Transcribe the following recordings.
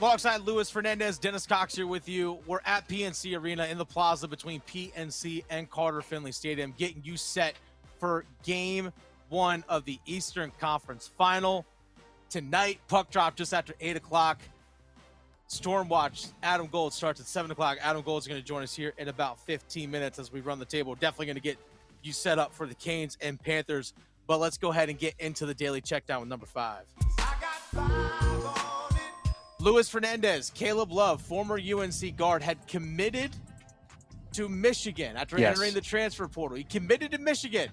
Alongside Luis Fernandez, Dennis Cox here with you. We're at PNC Arena in the plaza between PNC and Carter Finley Stadium, getting you set for game one of the Eastern Conference Final. Tonight, puck drop just after 8 o'clock. Storm Watch, Adam Gold starts at 7 o'clock. Adam Gold is going to join us here in about 15 minutes as we run the table. Definitely going to get you set up for the Canes and Panthers. But let's go ahead and get into the daily checkdown with number five. Luis Fernandez, Caleb Love, former UNC guard, had committed to Michigan after Yes. entering the transfer portal. He committed to Michigan,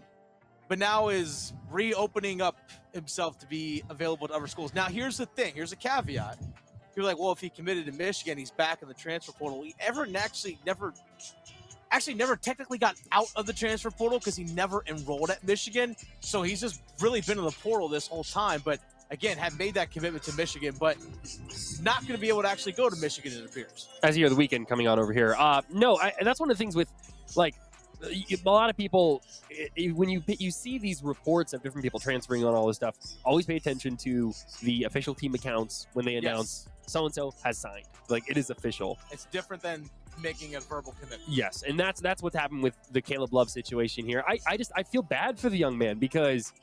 but now is reopening up himself to be available to other schools. Now, here's the thing here's a caveat. You're like, well, if he committed to Michigan, he's back in the transfer portal. He ever actually never actually never technically got out of the transfer portal because he never enrolled at Michigan. So he's just really been in the portal this whole time. But again, had made that commitment to Michigan, but not going to be able to actually go to Michigan, it appears. as you know, the weekend coming on over here. Uh, no, I, and that's one of the things with like a lot of people when you you see these reports of different people transferring on all this stuff. Always pay attention to the official team accounts when they announce so and so has signed. Like it is official. It's different than making a verbal commitment. Yes, and that's that's what's happened with the Caleb Love situation here. I, I just I feel bad for the young man because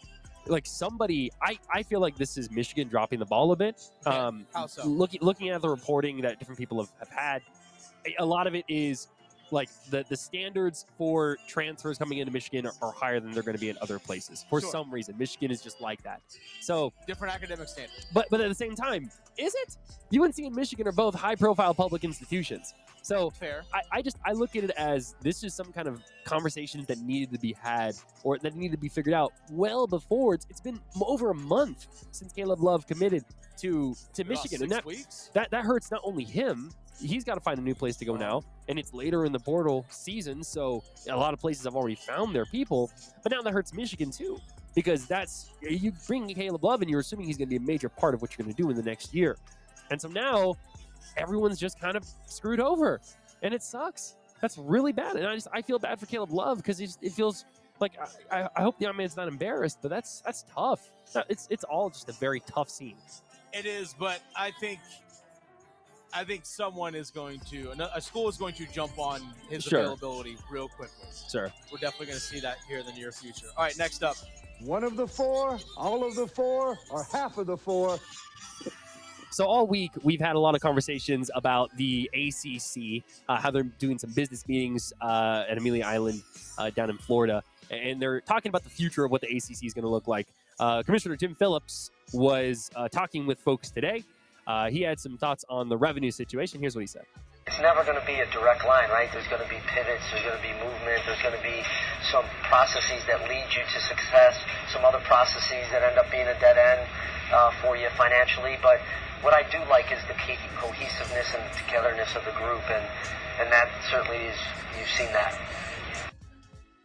like somebody I, I feel like this is Michigan dropping the ball a bit. Um how so? looking looking at the reporting that different people have, have had, a lot of it is like the the standards for transfers coming into Michigan are, are higher than they're going to be in other places for Sure. some reason. Michigan is just like that. So, Different academic standards. but but at the same time, is it? UNC and Michigan are both high profile public institutions. So Fair. I, I just I look at it as this is some kind of conversations that needed to be had or that needed to be figured out well before it's, it's been over a month since Caleb Love committed to to Michigan and that, weeks. that that hurts not only him he's got to find a new place to go now and it's later in the portal season so a lot of places have already found their people but now that hurts Michigan too because that's you bring Caleb Love and you're assuming he's going to be a major part of what you're going to do in the next year and so now everyone's just kind of screwed over and it sucks. That's really bad, and I just I feel bad for Caleb Love because it feels like I, I, hope the young man's not embarrassed, but that's that's tough. It's it's all just a very tough scene. It is, but I think I think someone is going to a school is going to jump on his Sure. availability real quickly. Sure. We're definitely going to see that here in the near future. All right, next up, One of the four, all of the four, or half of the four. So all week we've had a lot of conversations about the ACC, uh, how they're doing some business meetings uh, at Amelia Island uh, down in Florida, and they're talking about the future of what the ACC is going to look like. Uh, Commissioner Jim Phillips was uh, talking with folks today. Uh, he had some thoughts on the revenue situation. Here's what he said. It's never going to be a direct line, right? There's going to be pivots, there's going to be movement, there's going to be some processes that lead you to success, some other processes that end up being a dead end uh, for you financially. But what I do like is the co- cohesiveness and the togetherness of the group, and and that certainly is you've seen that.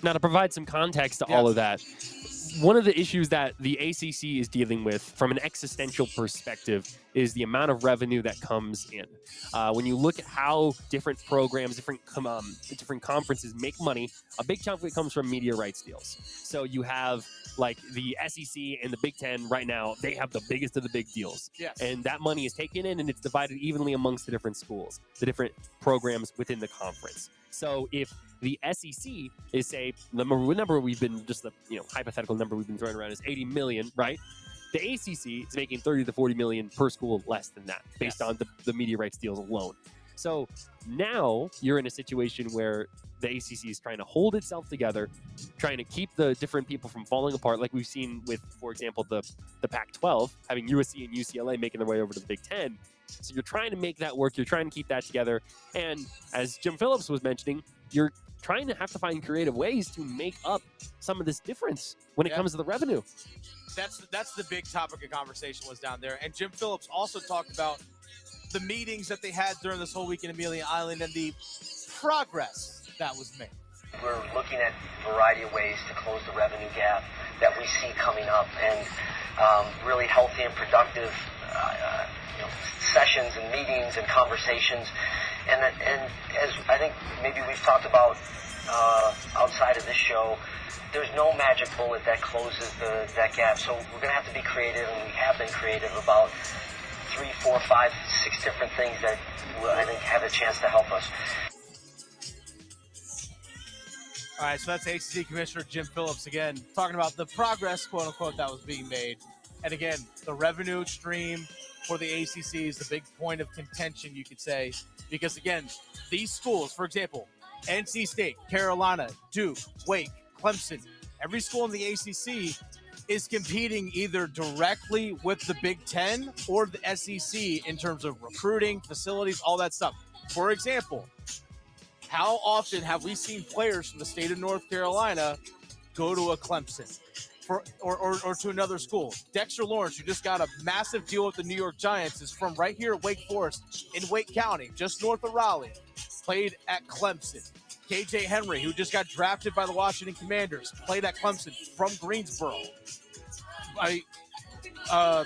Now, to provide some context to Yeah. all of that, one of the issues that the ACC is dealing with from an existential perspective is the amount of revenue that comes in. Uh, when you look at how different programs, different com- um, different conferences make money, a big chunk of it comes from media rights deals. So you have like the SEC and the Big Ten right now; they have the biggest of the big deals yes, and that money is taken in and it's divided evenly amongst the different schools, the different programs within the conference. So if the SEC is say the number, number we've been just the you know hypothetical number we've been throwing around is 80 million, right? The ACC is making 30 to 40 million per school less than that based Yes. on the, the media rights deals alone. So now you're in a situation where the ACC is trying to hold itself together, trying to keep the different people from falling apart, like we've seen with, for example, the the Pac-12 having USC and UCLA making their way over to the Big Ten. So you're trying to make that work. You're trying to keep that together. And as Jim Phillips was mentioning, you're trying to have to find creative ways to make up some of this difference when it Yeah. comes to the revenue. that's that's the big topic of conversation was down there. And Jim Phillips also talked about the meetings that they had during this whole week in Amelia Island and the progress that was made. We're looking at a variety of ways to close the revenue gap that we see coming up and um, really healthy and productive uh, uh, you know, sessions and meetings and conversations. And, and as I think maybe we've talked about uh, outside of this show, there's no magic bullet that closes the, that gap. So we're going to have to be creative, and we have been creative about three, four, five, six different things that I think have a chance to help us. All right, so that's ACC Commissioner Jim Phillips again talking about the progress, quote unquote, that was being made. And again, the revenue stream for the ACC is the big point of contention, you could say, because again, these schools, for example, NC State, Carolina, Duke, Wake, Clemson, every school in the ACC is competing either directly with the Big Ten or the SEC in terms of recruiting, facilities, all that stuff. For example, how often have we seen players from the state of North Carolina go to a Clemson for, or, or, or to another school? Dexter Lawrence, who just got a massive deal with the New York Giants, is from right here at Wake Forest in Wake County, just north of Raleigh. Played at Clemson. KJ Henry, who just got drafted by the Washington Commanders, played at Clemson from Greensboro. I, uh,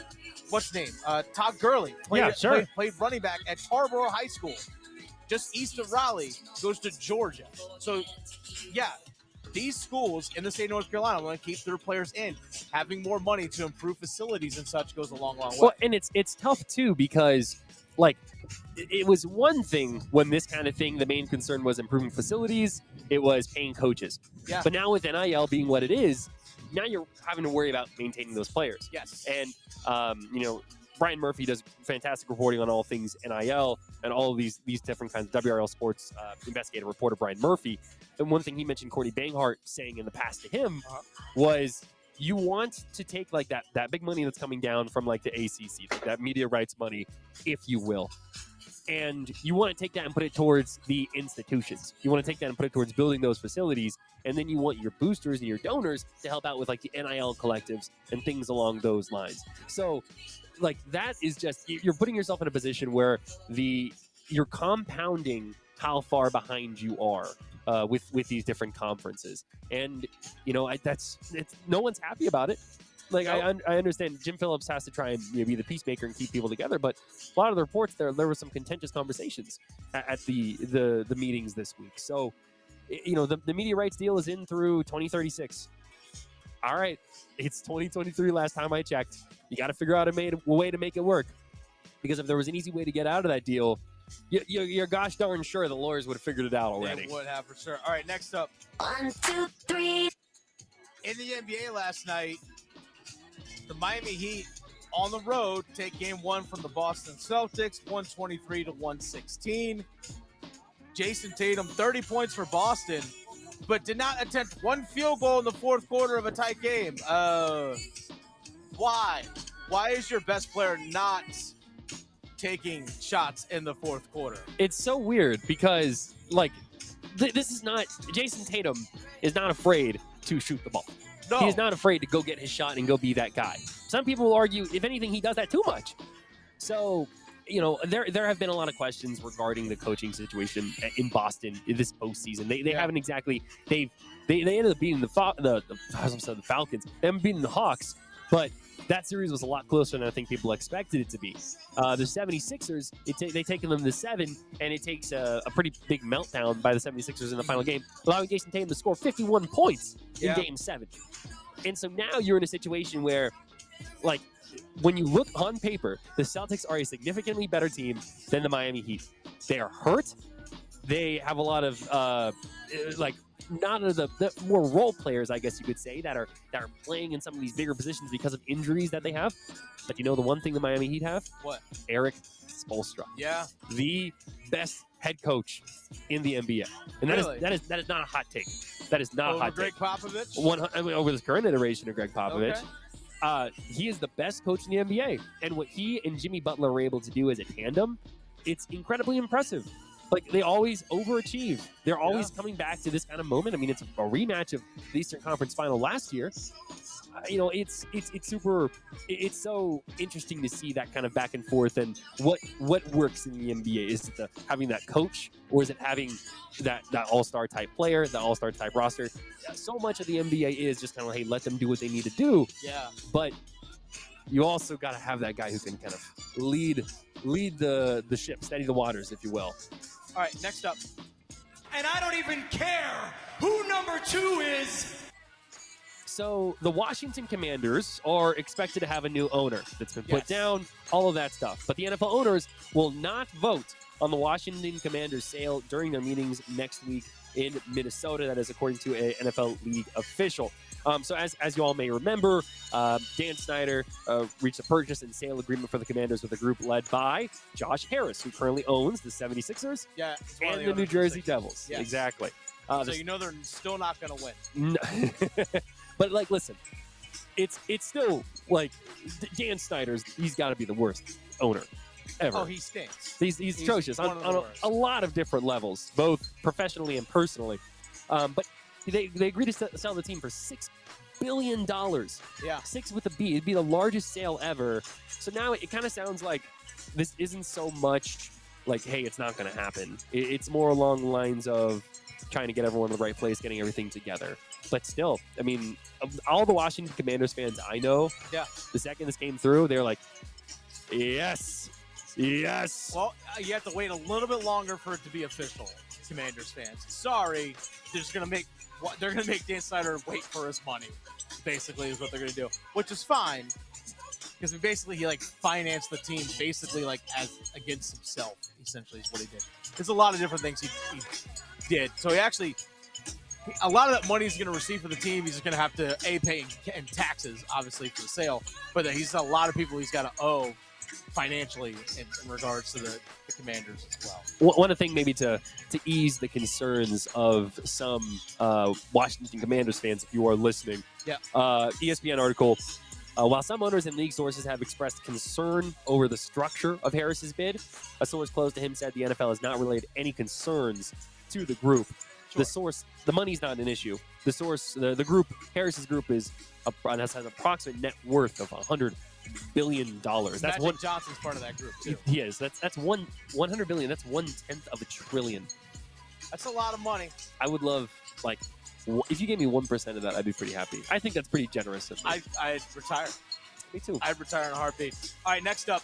what's his name? Uh, Todd Gurley. Played, Yeah, sure. played, played running back at Tarboro High School just east of Raleigh, goes to Georgia. So, yeah, these schools in the state of North Carolina want to keep their players in. Having more money to improve facilities and such goes a long, long way. Well, and it's it's tough too because like it was one thing when this kind of thing the main concern was improving facilities it was paying coaches Yeah. but now with nil being what it is now you're having to worry about maintaining those players yes. and um, you know brian murphy does fantastic reporting on all things nil and all of these these different kinds of WRAL sports uh, investigative reporter brian murphy and one thing he mentioned courtney banghart saying in the past to him Uh-huh. was you want to take like that that big money that's coming down from like the ACC, that media rights money, if you will, and you want to take that and put it towards the institutions. You want to take that and put it towards building those facilities, and then you want your boosters and your donors to help out with like the NIL collectives and things along those lines. So, like that is just you- you're putting yourself in a position where the you're compounding how far behind you are uh, with with these different conferences, and you know I, that's it's no one's happy about it. Like I, un- I understand Jim Phillips has to try and you know, be the peacemaker and keep people together, but a lot of the reports there there were some contentious conversations at, at the, the the meetings this week. So you know the, the media rights deal is in through 2036. All right, it's 2023 last time I checked. You got to figure out a, made, a way to make it work because if there was an easy way to get out of that deal, you, you, you're gosh darn sure the lawyers would have figured it out already. They would have for sure. All right, next up. One, two, three. In the NBA last night, the Miami Heat on the road take game one from the Boston Celtics, 123 to 116. Jayson Tatum, 30 points for Boston, but did not attempt one field goal in the fourth quarter of a tight game. Uh, why? Why is your best player not taking shots in the fourth quarter? it's so weird because like th- this is not Jayson Tatum is not afraid to shoot the ball. No. He's not afraid to go get his shot and go be that guy. Some people will argue, if anything, he does that too much. So, you know, there there have been a lot of questions regarding the coaching situation in Boston this postseason. They, they Yeah. haven't exactly they've they, they ended up beating the the, the the Falcons. They haven't beaten the Hawks, but that series was a lot closer than I think people expected it to be. Uh, the 76ers, it ta- they taken them to seven, and it takes a, a pretty big meltdown by the 76ers in the final game, allowing Jayson Tatum to score 51 points in Yeah. game seven. And so now you're in a situation where, like, when you look on paper, the Celtics are a significantly better team than the Miami Heat. They are hurt. They have a lot of uh, like not of the, the more role players, I guess you could say, that are that are playing in some of these bigger positions because of injuries that they have. But you know the one thing the Miami Heat have? What? Erik Spoelstra, Yeah. the best head coach in the NBA, and that is Really? that is that is not a hot take. That is not a hot Greg take. Popovich? One I mean, over this current iteration of Greg Popovich, Okay. uh, he is the best coach in the NBA, and what he and Jimmy Butler were able to do as a tandem, it's incredibly impressive. Like they always overachieve. They're always coming back to this kind of moment. I mean, it's a rematch of the Eastern Conference Final last year, uh, you know, it's it's it's super. It's so interesting to see that kind of back and forth and what what works in the NBA. Is it the, having that coach, or is it having that that all star type player, the all star type roster? Yeah, So much of the NBA is just kind of hey, let them do what they need to do, Yeah. but you also got to have that guy who can kind of lead lead the the ship, steady the waters, if you will. All right, next up. And I don't even care who number two is. So the Washington Commanders are expected to have a new owner that's been put Yes. down, all of that stuff. But the NFL owners will not vote on the Washington Commanders sale during their meetings next week in Minnesota. That is according to a NFL league official. Um, so as, as you all may remember, uh, Dan Snyder uh, reached a purchase and sale agreement for the Commanders with a group led by Josh Harris, who currently owns the 76ers Yeah. it's one of and the New Jersey. Devils. Yes. Exactly. Uh, So the you know they're still not going to win. no. but like, listen, it's it's still like Dan Snyder's. He's got to be the worst owner ever. Oh, he stinks. he's, he's, he's atrocious on, the on a, a lot of different levels, both professionally and personally. Um, but they they agreed to sell the team for six billion dollars. Yeah. Six with a B. It'd be the largest sale ever. So now it, kind of sounds like this isn't so much like, hey, it's not going to happen. It, it's more along the lines of trying to get everyone in the right place, getting everything together. But still, I mean, all the Washington Commanders fans I know, Yeah. the second this came through, they're like, yes, yes. Well, uh, you have to wait a little bit longer for it to be official, Commanders fans. Sorry, they're just gonna make they're gonna make Dan Snyder wait for his money. Basically, is what they're gonna do, which is fine because basically he like financed the team basically like as against himself. Essentially, is what he did. There's a lot of different things he, he did. So he actually. A lot of that money he's going to receive for the team, he's just going to have to a pay in, in taxes, obviously for the sale. But he's a lot of people he's got to owe financially in, in regards to the, the commanders as well. One thing maybe to to ease the concerns of some uh, Washington Commanders fans, if you are listening. Yeah. Uh, ESPN article. Uh, while some owners and league sources have expressed concern over the structure of Harris's bid, a source close to him said the NFL has not relayed any concerns to the group. The source, the money's not an issue. The source, the, the group, Harris's group is a, has an approximate net worth of hundred billion dollars. That's Magic one. Johnson's part of that group too. He is. That's that's one one hundred billion. That's one tenth of a trillion. That's a lot of money. I would love like if you gave me one percent of that, I'd be pretty happy. I think that's pretty generous of me. I I'd retire. me too. I'd retire in a heartbeat. All right, next up.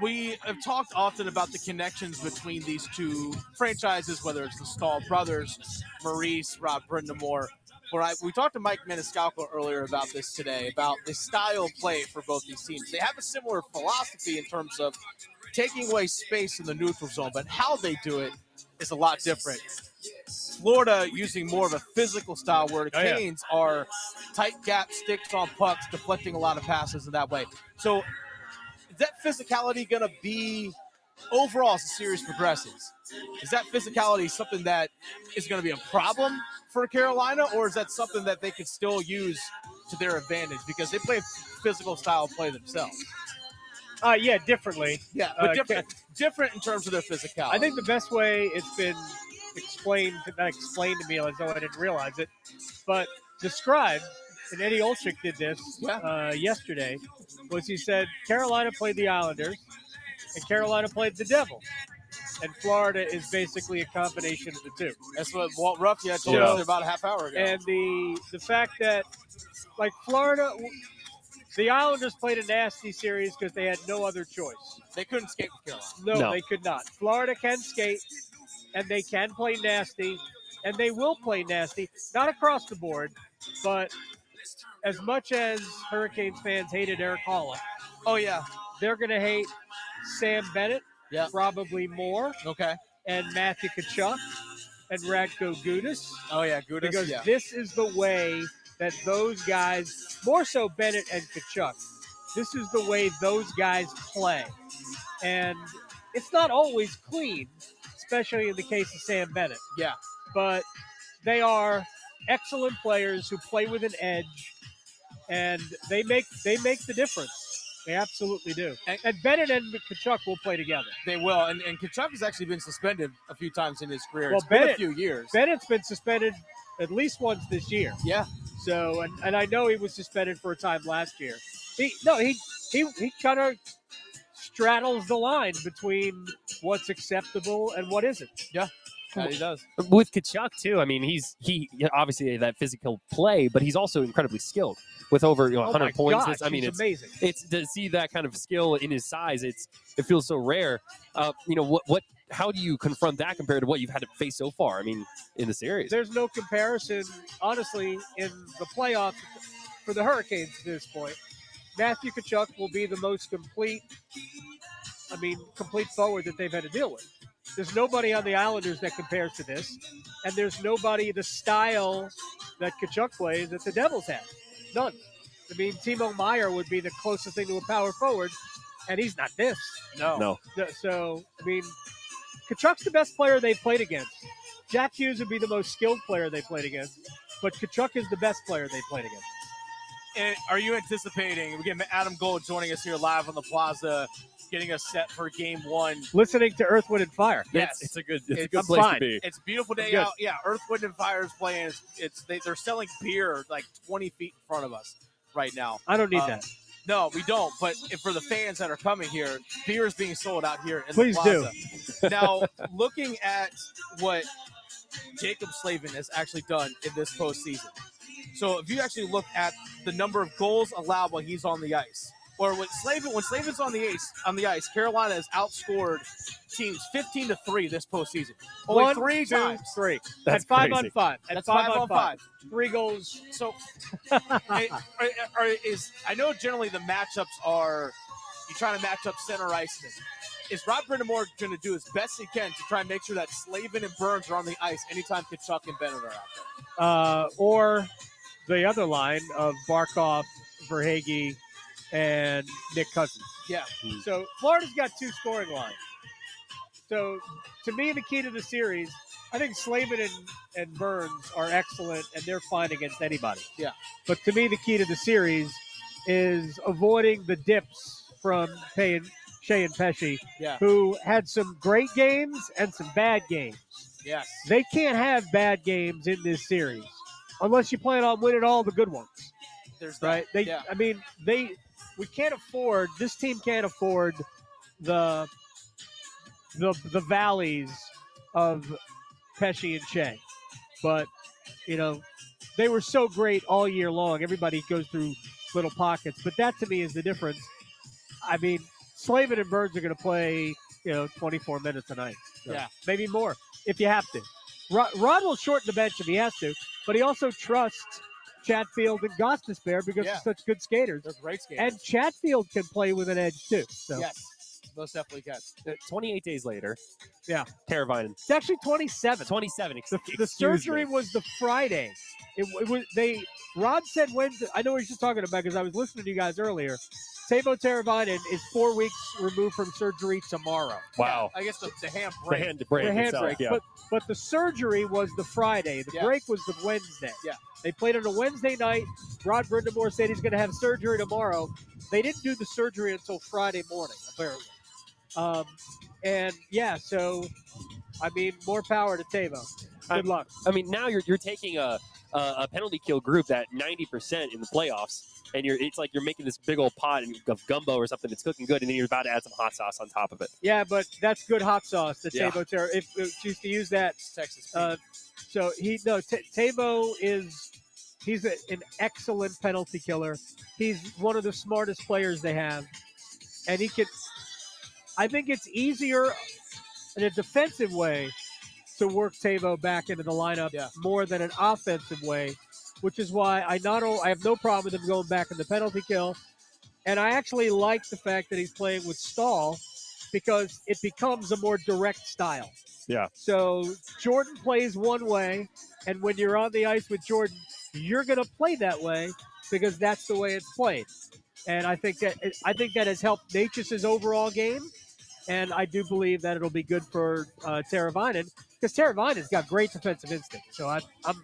We have talked often about the connections between these two franchises, whether it's the Staal brothers, Maurice, Rob Brind'Amour. Where I, we talked to Mike Maniscalco earlier about this today, about the style of play for both these teams. They have a similar philosophy in terms of taking away space in the neutral zone, but how they do it is a lot different. Florida using more of a physical style, where the Oh, yeah. Canes are tight gap sticks on pucks, deflecting a lot of passes in that way. So is that physicality going to be overall as the series progresses? Is that physicality something that is going to be a problem for Carolina, or is that something that they could still use to their advantage because they play physical style play themselves? Uh, yeah, differently. Yeah, but Uh, different, different in terms of their physicality. I think the best way it's been explained, not explained to me as though I didn't realize it, but described, and Eddie Olczyk did this uh, yesterday, was he said Carolina played the Islanders and Carolina played the Devils. And Florida is basically a combination of the two. That's what Walt Ruffy told Yeah. us about a half hour ago. And the the fact that, like Florida, the Islanders played a nasty series because they had no other choice. they couldn't skate with Carolina. No, No. they could not. Florida can skate, and they can play nasty, and they will play nasty. Not across the board, but as much as Hurricanes fans hated Erik Haula, Oh yeah, they're going to hate Sam Bennett Yeah. probably more. okay. and Matthew Tkachuk and Radko Gudas. Oh yeah, Gudas. because yeah. this is the way that those guys, more so Bennett and Tkachuk, this is the way those guys play. And it's not always clean, especially in the case of Sam Bennett. Yeah. But they are excellent players who play with an edge and they make they make the difference. They absolutely do. And- And, Bennett and Tkachuk will play together. They will, and, and Tkachuk has actually been suspended a few times in his career. Well, it's been a Bennett- few years. Bennett's been suspended at least once this year. Yeah. So, and, and I know he was suspended for a time last year. He no, he he he kind of straddles the line between what's acceptable and what isn't. Yeah, he does. With Tkachuk too, I mean, he's he obviously that physical play, but he's also incredibly skilled with over you know, Oh 100 my points. gosh, I mean, it's amazing. it's to see that kind of skill in his size. It's it feels so rare. Uh, you know what what how do you confront that compared to what you've had to face so far? I mean, in the series. There's no comparison, honestly, in the playoffs for the Hurricanes at this point. Matthew Tkachuk will be the most complete, I mean, complete forward that they've had to deal with. There's nobody on the Islanders that compares to this, and there's nobody the style that Tkachuk plays that the Devils have. None. I mean, Timo Meier would be the closest thing to a power forward, and he's not this. No. No. No, So, I mean, Tkachuk's the best player they've played against. Jack Hughes would be the most skilled player they played against, but Tkachuk is the best player they played against. And are you anticipating? We get Adam Gold joining us here live on the plaza, getting us set for Game One. Listening to Earth, Wind, and Fire. Yes, it's a good it's a It's good place fine. to be. It's a beautiful day out. Yeah, Earth, Wind, and Fire is playing. It's, it's they, they're selling beer like 20 feet in front of us right now. I don't need Uh, that. No, we don't. But if for the fans that are coming here, beer is being sold out here in Please the plaza. now, looking at what Jaccob Slavin has actually done in this postseason. So, if you actually look at the number of goals allowed while he's on the ice, or when Slavin when Slavin's on the ice on the ice, Carolina has outscored teams 15 to three this postseason. Only One, three two, times. three. That's At five crazy. on five. At That's five, five on five. five. Three goals. So, are- are- is I know generally the matchups are you trying to match up center ice. Is Rob Brind'Amour going to do his best he can to try and make sure that Slavin and Burns are on the ice anytime Tkachuk and Bennett are out there? Uh, or the other line of Barkov, Verhaeghe, and Nick Cousins. Yeah. Hmm. So Florida's got two scoring lines. So to me, the key to the series, I think Slavin and, and Burns are excellent and they're fine against anybody. Yeah. But to me, the key to the series is avoiding the dips from Pay and Skjei and Pesce, Yeah. who had some great games and some bad games. Yes. They can't have bad games in this series unless you plan on winning all the good ones There's that. right? They, yeah. I mean, they, we can't afford. This team can't afford the, the, the valleys of Pesce and Skjei, but you know, they were so great all year long. Everybody goes through little pockets, but that to me is the difference. I mean, Slavin and Burns are going to play, you know, 24 minutes a night. So Yeah. maybe more if you have to. Rod, Rod will shorten the bench if he has to, but he also trusts Chatfield and Gostisbehere because Yeah. they're such good skaters. They're great skaters. And Chatfield can play with an edge too. So yes. Most definitely can. Uh, 28 days later. Yeah. Teravainen. it's actually 27. 27. ex- The, the excuse surgery me. was the Friday. It, it was they. Rod said Wednesday. I know what you're talking about because I was listening to you guys earlier. Teuvo Teravainen is four weeks removed from surgery tomorrow. Wow. I guess the, the hand The break. hand break the hand itself, break. yeah. But but the surgery was the Friday. The Yeah. break was the Wednesday. Yeah. They played on a Wednesday night. Rod Brind'Amour said he's going to have surgery tomorrow. They didn't do the surgery until Friday morning, apparently. Um, and yeah, so I mean, more power to Teuvo. Good I'm- luck. I mean, now you're you're taking a a, a penalty kill group that 90% in the playoffs, and you're it's like you're making this big old pot of gumbo or something that's cooking good, and then you're about to add some hot sauce on top of it. Yeah, but that's good hot sauce. The Yeah. Teuvo Terra. If, if used to use that, It's Texas. uh, so he no T- Teuvo is he's a, an excellent penalty killer. He's one of the smartest players they have, and he can. I think it's easier in a defensive way to work Teuvo back into the lineup Yeah. more than an offensive way, which is why I not only I have no problem with him going back in the penalty kill, and I actually like the fact that he's playing with Staal because it becomes a more direct style. Yeah. So Jordan plays one way, and when you're on the ice with Jordan, you're going to play that way because that's the way it's played. And I think that I think that has helped Necas' overall game, and I do believe that it'll be good for uh, Teravainen because Teravainen's got great defensive instinct. So I, I'm,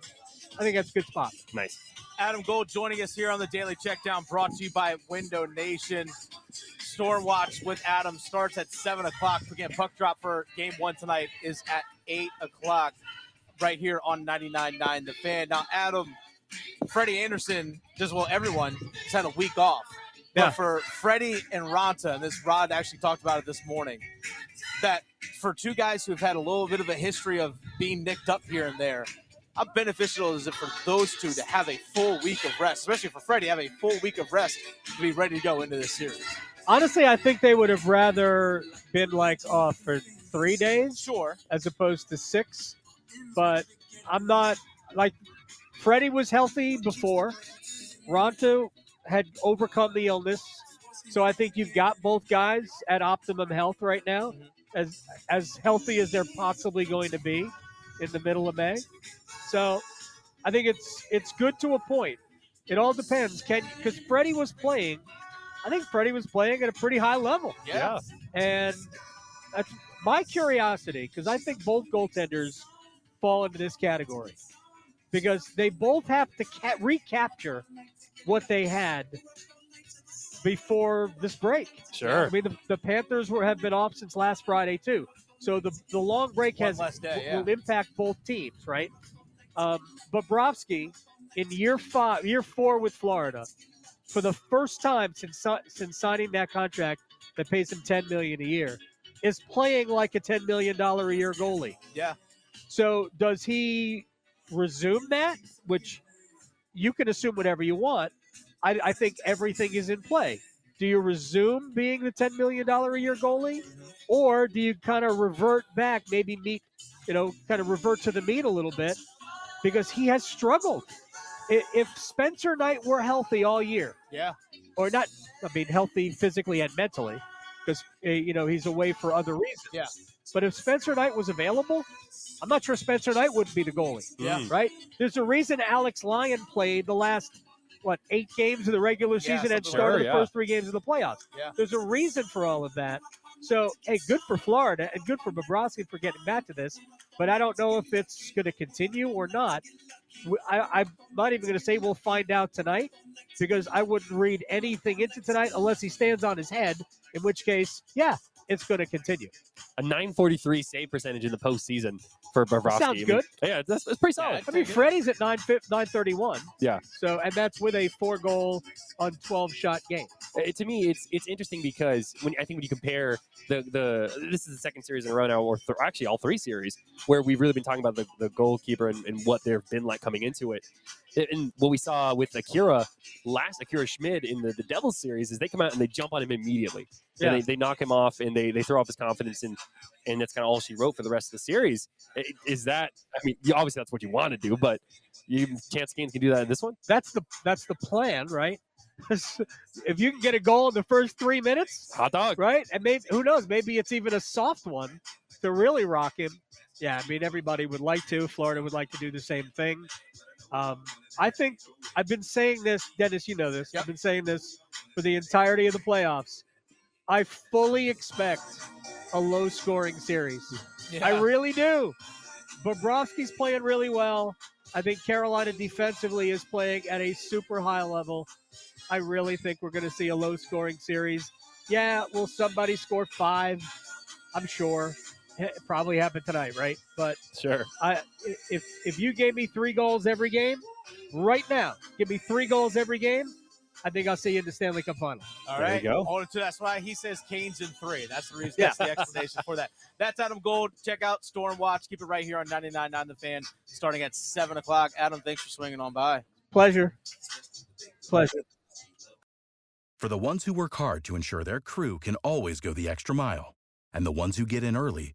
I think that's a good spot. Nice. Adam Gold joining us here on the Daily Checkdown, brought to you by Window Nation. Storm Watch with Adam starts at 7 o'clock. Again, puck drop for game one tonight is at 8 o'clock right here on 99.9 The Fan. Now, Adam, Freddie Andersen, just well, everyone has had a week off. Yeah. But for Freddie and Raanta, and this Rod actually talked about it this morning, that for two guys who have had a little bit of a history of being nicked up here and there, how beneficial is it for those two to have a full week of rest, especially for Freddie, have a full week of rest to be ready to go into this series? Honestly, I think they would have rather been like off for three days. Sure. As opposed to six. But I'm not like Freddie was healthy before. Raanta had overcome the illness. So I think you've got both guys at optimum health right now, mm-hmm. as as healthy as they're possibly going to be in the middle of May. So I think it's it's good to a point. It all depends. Can because Freddie was playing, I think Freddie was playing at a pretty high level. Yeah. And that's my curiosity because I think both goaltenders fall into this category because they both have to ca- recapture what they had before this break. Sure. I mean, the, the Panthers were have been off since last Friday too, so the the long break One has day, will impact both teams, right? Um, Bobrovsky in year five, year four with Florida, for the first time since since signing that contract that pays him ten million a year, is playing like a ten million dollar a year goalie. Yeah. So does he resume that? Which you can assume whatever you want. I, I think everything is in play. Do you resume being the ten million dollar a year goalie, or do you kind of revert back, maybe meet, you know, kind of revert to the meat a little bit, because he has struggled. If Spencer Knight were healthy all year, Yeah. or not, I mean, healthy physically and mentally, because eh, you know he's away for other reasons. Yeah. But if Spencer Knight was available, I'm not sure Spencer Knight wouldn't be the goalie. Yeah. Mm. Right? There's a reason Alex Lyon played the last what eight games of the regular Yeah, season and something started like the first three games of the playoffs. Yeah. There's a reason for all of that. So hey, good for Florida and good for Bobrovsky for getting back to this. But I don't know if it's going to continue or not. I, am not even going to say we'll find out tonight because I wouldn't read anything into tonight unless he stands on his head. In which case, yeah, it's going to continue. A 943 save percentage in the postseason for Bobrovsky. Sounds good. Yeah, that's, that's pretty solid. I mean, Freddie's at 9 931. Yeah. So, and that's with a four goal on 12 shot game. Uh, to me, it's it's interesting because when I think when you compare the the this is the second series in a row now, or th- actually all three series where we've really been talking about the, the goalkeeper and, and what they've been like coming into it. And what we saw with Akira last Akira Schmid in the, the Devils series is they come out and they jump on him immediately. Yeah. And they, they knock him off and they, they throw off his confidence and and that's kind of all she wrote for the rest of the series. Is that I mean, obviously that's what you want to do, but you chance games can do that in this one. That's the that's the plan, right? if you can get a goal in the first three minutes, Hot dog. right? And maybe who knows? Maybe it's even a soft one to really rock him. Yeah, I mean everybody would like to. Florida would like to do the same thing. Um, I think I've been saying this, Dennis. You know this. I've been saying this for the entirety of the playoffs. I fully expect a low-scoring series. I really do. Bobrovsky's playing really well. I think Carolina defensively is playing at a super high level. I really think we're going to see a low scoring series. Yeah, will somebody score five? I'm sure. It probably happened tonight, right? But Sure. I, if if you gave me three goals every game, right now, give me three goals every game, I think I'll see you in the Stanley Cup final. All There you right. go. Hold it to that's why he says Canes in three. That's the reason. Yeah. That's the explanation for that. That's Adam Gold. Check out Storm Watch. Keep it right here on 99.9 The Fan, starting at seven o'clock. Adam, thanks for swinging on by. Pleasure. Pleasure. For the ones who work hard to ensure their crew can always go the extra mile, and the ones who get in early